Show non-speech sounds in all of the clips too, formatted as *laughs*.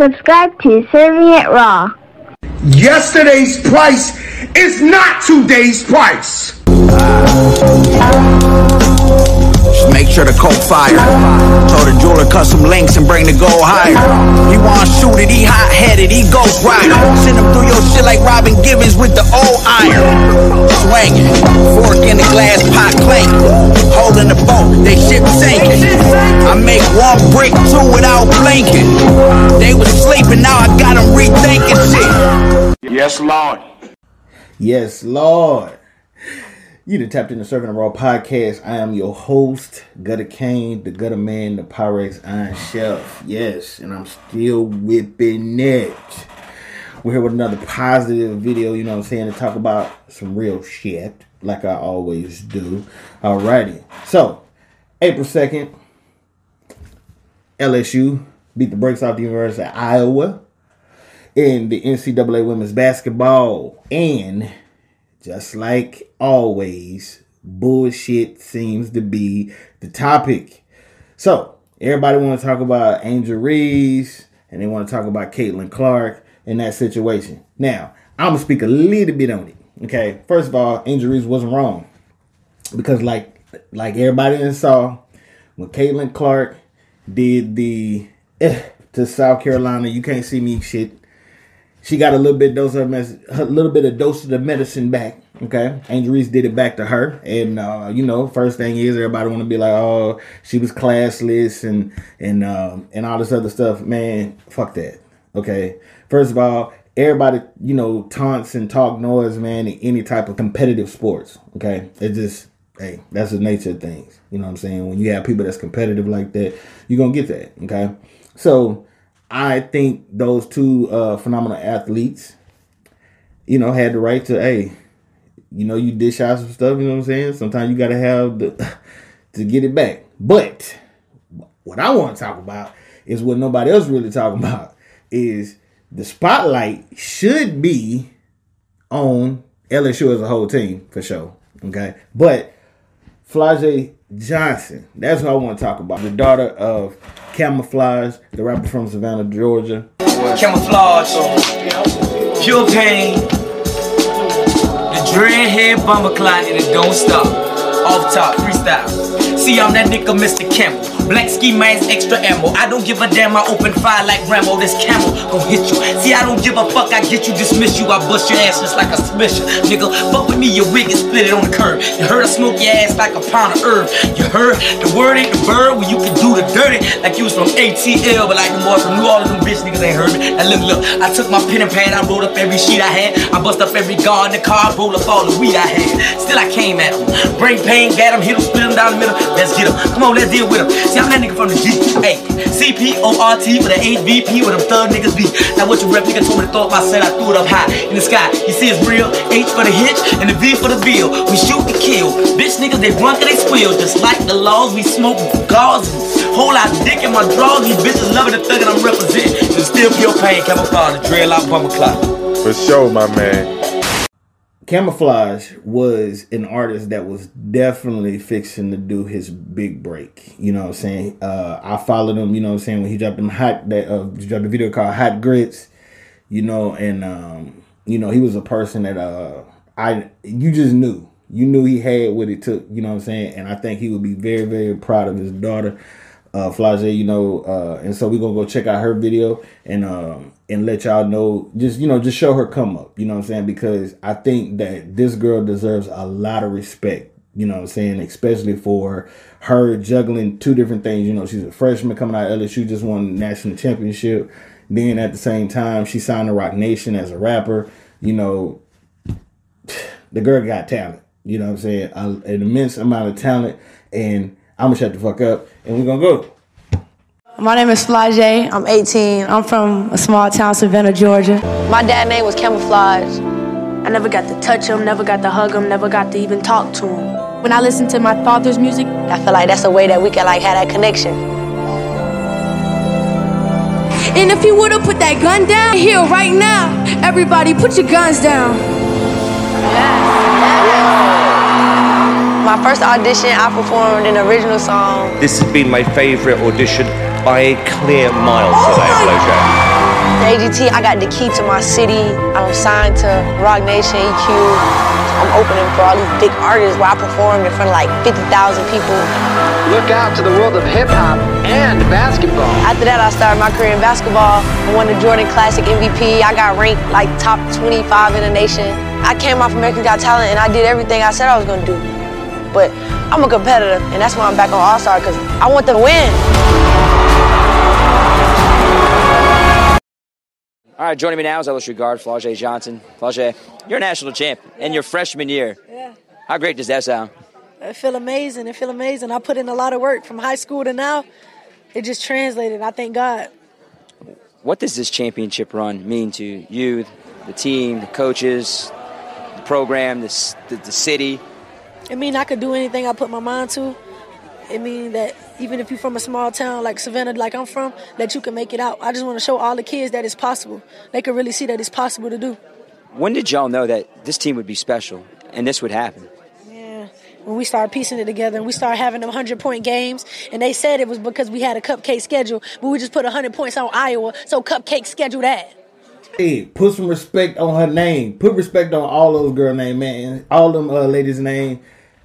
Subscribe to Cirv'n It Raw. Yesterday's price is not today's price. Just make sure the coke fire. Told the jeweler cut some links and bring the gold higher. He want shoot it, he hot headed, he ghost rider. Send him through your shit like Robin Givens with the old iron. Swinging, fork in the glass pot clanking. Holding the boat, they ship sinking. I make one brick two without blinking. They was sleeping, now I got them rethinking shit. Yes, Lord. Yes, Lord. You done tapped into Cirv'n the Raw podcast. I am your host, Guttacaine, the Gutter Man, the Pyrex Iron Chef. Yes, and I'm still whipping it. We're here with another positive video, you know what I'm saying, to talk about some real shit, like I always do. Alrighty. So, April 2nd, LSU beat the brakes off the University of Iowa in the NCAA women's basketball. And just like always, bullshit seems to be the topic. So, everybody want to talk about Angel Reese and they want to talk about Caitlin Clark in that situation. Now, I'm to speak a little bit on it. Okay, first of all, Angel Reese wasn't wrong because, like, like everybody saw, when Caitlin Clark did the eh, to South Carolina, you can't see me shit she got a little bit dose of a little bit of dose of the medicine back. Okay, Angel Reese did it back to her, and uh, you know, first thing is everybody want to be like, oh, she was classless and and um, and all this other stuff. Man, fuck that. Okay, first of all, everybody you know taunts and talk noise, man, in any type of competitive sports. Okay, it just hey, that's the nature of things. You know what I'm saying? When you have people that's competitive like that, you're gonna get that. Okay, so I think those two uh, phenomenal athletes, you know, had the right to, hey, you know, you dish out some stuff. You know what I'm saying? Sometimes you got to have the *laughs* to get it back. But what I want to talk about is what nobody else really talking *laughs* about is the spotlight should be on LSU as a whole team for sure. Okay, but Flau'jae Johnson, that's what I want to talk about. The daughter of Camoflauge, the rapper from Savannah, Georgia. Camoflauge, pure pain, the dreadhead bomber cloud and it don't stop. Off top, freestyle. See, I'm that nigga, Mr. Campbell. Black ski mask, extra ammo. I don't give a damn, I open fire like Rambo. This camel gon' hit you. See, I don't give a fuck, I get you, dismiss you. I bust your ass just like a submission. Nigga, fuck with me, your wig is split it on the curb. You heard I smoke your ass like a pound of herb. You heard the word ain't the bird when you can do the dirty like you was from ATL, but like the boys from New Orleans, them bitch niggas ain't heard me. Now look, look, I took my pen and pad, I rolled up every sheet I had. I bust up every guard in the car, roll up all the weed I had. Still I came at him. Brain pain, got him, hit him, split him down the middle. Let's get him. Come on, let's deal with him. See, I'm that nigga from the G. Hey, C-P-O-R-T with an HVP with them thug niggas be. Now what your rep nigga told me to throw up, I said I threw it up high in the sky. You see it's real, H for the hitch and the V for the bill. We shoot to kill. Bitch niggas, they drunk and they squeal. Just like the laws, we smoke gauze whole lot of dick in my drawers. These bitches loving the thug and I'm representing. And still pure pain, Camoflauge, the dreadlock, bumper clock. For sure, my man. Camoflauge was an artist that was definitely fixing to do his big break. You know what I'm saying? Uh, I followed him, you know what I'm saying, when he dropped them hot that uh he dropped a video called Hot Grits, you know, and um, you know, he was a person that uh I you just knew. You knew he had what it took, you know what I'm saying? And I think he would be very, very proud of his daughter, uh Flau'jae, you know, uh and so we're gonna go check out her video and um and let y'all know just you know just show her come up you know what i'm saying? Because i think that this girl deserves a lot of respect you know what i'm saying? Especially for her juggling two different things you know? She's a freshman coming out of lsu just won national championship. Then at the same time she signed to Roc Nation as a rapper you know? The girl got talent you know what i'm saying? An immense amount of talent and i'm gonna shut the fuck up and we're gonna go My name is Flau'jae. I'm 18. I'm from a small town, Savannah, Georgia. My dad name was Camoflauge. I never got to touch him, never got to hug him, never got to even talk to him. When I listen to my father's music, I feel like that's a way that we can like have that connection. and if you would've put that gun down here right now, everybody put your guns down. My first audition, I performed an original song. This has been my favourite audition by a clear mile today, the AGT, I got the key to my city. I'm signed to Roc Nation, EQ. I'm opening for all these big artists where I performed in front of like 50,000 people. Look out to the world of hip hop and basketball. After that, I started my career in basketball. I won the Jordan Classic MVP. I got ranked like top 25 in the nation. I came off American Got Talent and I did everything I said I was gonna do. But I'm a competitor, and that's why I'm back on All Star because I want to win. All right, joining me now is LSU guard Flau'jae Johnson. Flau'jae, you're a national champ in your freshman year. Yeah. How great does that sound? I feel amazing. I feel amazing. I put in a lot of work from high school to now. It just translated. I thank God. What does this championship run mean to you, the team, the coaches, the program, the, the, the city? It mean I could do anything I put my mind to. It mean that even if you're from a small town like Savannah, like I'm from, that you can make it out. I just want to show all the kids that it's possible. They can really see that it's possible to do. When did y'all know that this team would be special and this would happen? Yeah, when we started piecing it together and we started having them 100 point games, and they said it was because we had a cupcake schedule, but we just put 100 points on Iowa, so cupcake schedule that. Hey, put some respect on her name. Put respect on all those girl name, man. All them uh, ladies' name.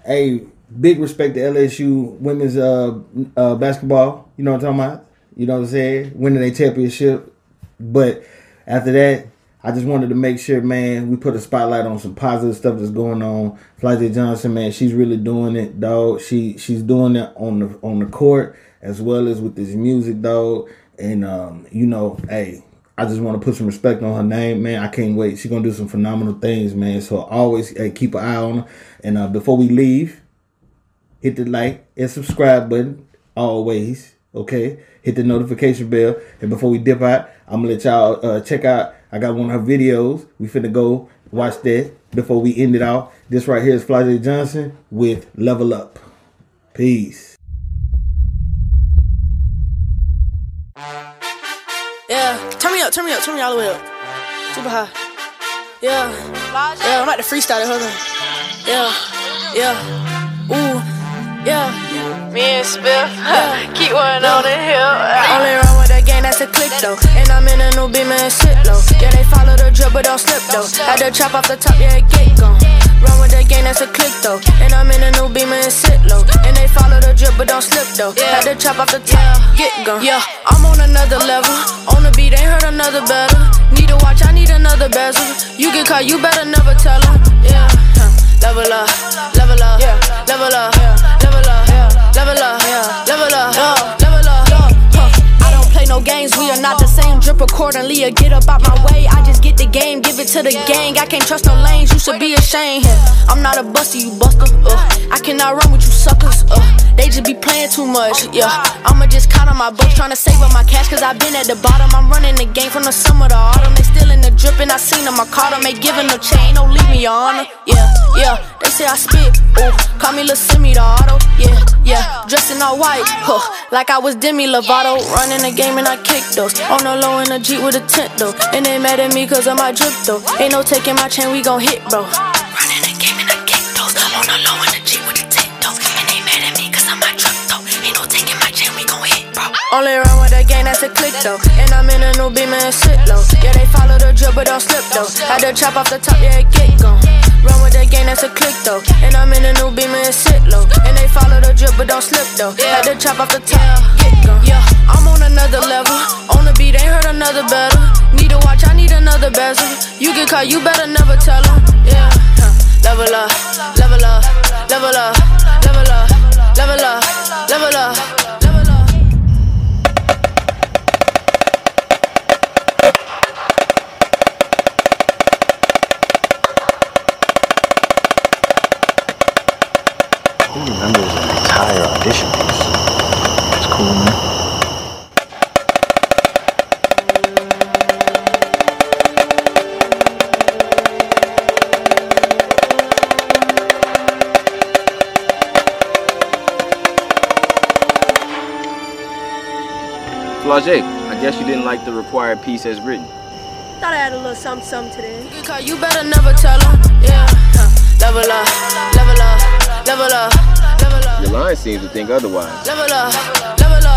Hey, big respect to LSU women's uh, uh, basketball. You know what I'm talking about? You know what I'm saying? Winning a championship. But after that, I just wanted to make sure, man, we put a spotlight on some positive stuff that's going on. Flau'jae Johnson, man, she's really doing it, dog. She she's doing it on the on the court as well as with this music, dog. And um, you know, hey, I just want to put some respect on her name, man. I can't wait. She's gonna do some phenomenal things, man. So always hey, keep an eye on her. And uh, before we leave, hit the like and subscribe button. Always, okay. Hit the notification bell. And before we dip out, I'm gonna let y'all uh, check out. I got one of her videos. We finna go watch that before we end it out. This right here is Flau'jae Johnson with Level Up. Peace. Up, turn me up, turn me all the way up. Super high. Yeah, yeah, I'm about to freestyle it, hold on. Yeah, yeah, ooh, yeah. Me and Spiff, *laughs* keep one on the hill. Only run with a gang that's a click though. And I'm in a new beam and shit low. Yeah, they follow the drip, but don't slip though. Had to chop off the top, yeah, get gone. Run with the gang that's a click though. And I'm in a new beam and sit low. And they follow the drip, but don't slip though. Had to chop off the top, get gone. Yeah, I'm on another level. On the beat, ain't heard another better. Need a watch, I need another bezel. You get caught, you better never tell them. Yeah, huh. level up, level up, yeah. level up, yeah. level up, yeah. level up, yeah. level up, yeah. level up. Huh. I don't play no games, we are not the same. Drip accordingly or get up out my way. I just get the game, give it to the gang. I can't trust no lanes, you should be ashamed. I'm not a buster, you buster. Uh. I cannot run with you suckers. Uh. They just be playing too much, yeah. I'ma just count on my books, trying to save up my cash, cause I've been at the bottom. I'm running the game from the summer to autumn. They still in the drip, and I seen them, I caught them. Ain't giving no chain, don't leave me your honor. Yeah, yeah, they say I spit, ooh. Call me Lil Simi the auto, yeah, yeah. Dressed in all white, huh. Like I was Demi Lovato. Running the game, and I kick those. On the low in a Jeep with a tent, though. And they mad at me, cause of my drip, though. Ain't no taking my chain, we gon' hit, bro. Running the game, and I kick those. On the low in a Jeep with a tent, though. And they mad at me, cause of my drip, though. Ain't no taking my chain, we gon' hit, bro. Only run gang, that's a click though. And I'm in a new beam and sit low. Yeah, they follow the drip, but don't slip though. Had to chop off the top, yeah, get gone. Run with the gang, that's a click though. And I'm in a new beam and sit low. And they follow the drip, but don't slip though. Had to chop off the top, get gone. Yeah, I'm on another level. On the beat, ain't heard another better. Need a watch, I need another bezel. You get caught, you better never tell them. Yeah, huh. level up, level up, level up, level up, level up, level up. Who Flau'jae, I guess you didn't like the required piece as written. Thought I had a little something, something today. You, you better never tell them. Yeah, huh. level up, level up, level up, level up. Your line seems to think otherwise. Level up, level up.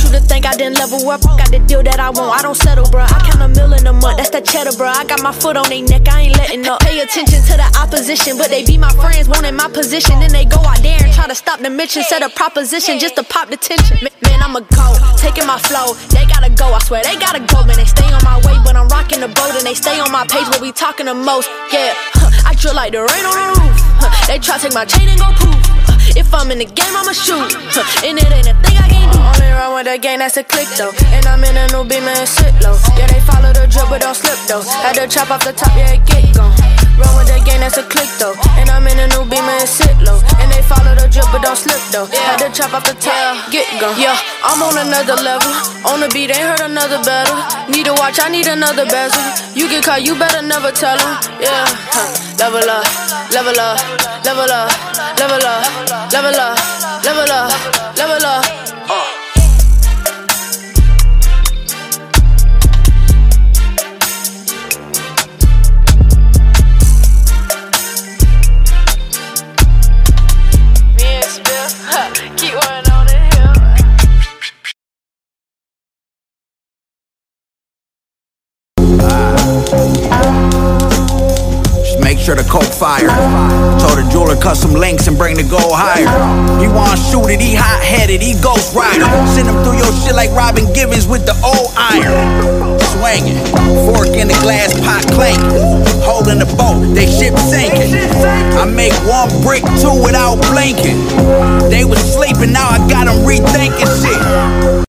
Want you to think I didn't level up. Got the deal that I want, I don't settle, bruh. I count a mill in a month, that's the cheddar, bruh. I got my foot on their neck, I ain't letting up. Pay attention to the opposition, but they be my friends, wanting my position. Then they go out there and try to stop the mission, set a proposition just to pop the tension. Man, I'm a go, taking my flow. They gotta go, I swear they gotta go, man. They stay on my way, but I'm rocking the boat and they stay on my page where we talking the most. Yeah, *laughs* I drill like the rain on the roof. They try to take my chain and go poof. If I'm in the game, I'ma shoot. Huh, And it ain't a thing I can't do. Only run with the gang, that's a click though. And I'm in a new beam and sit low. Yeah, they follow the drip, but don't slip though. Had to chop off the top, yeah, get gone. Run with the gang, that's a click though. And I'm in a new beam and sit low. And they follow the drip, but don't slip though. Had to chop off the top, get gone. Yeah, I'm on another level. On the beat, ain't heard another battle. Need a watch, I need another bezel. You get caught, you better never tell them. Yeah, huh. level up, level up, level up, level up, level up, level up, level up. Cut some links and bring the gold higher. He want shoot it, he hot headed, he ghost rider. Send him through your shit like Robin Givens with the old iron. Swinging, fork in the glass pot clanking. Holding the boat, they ship sinking. I make one brick two without blinking. They was sleeping, now I got them rethinking shit.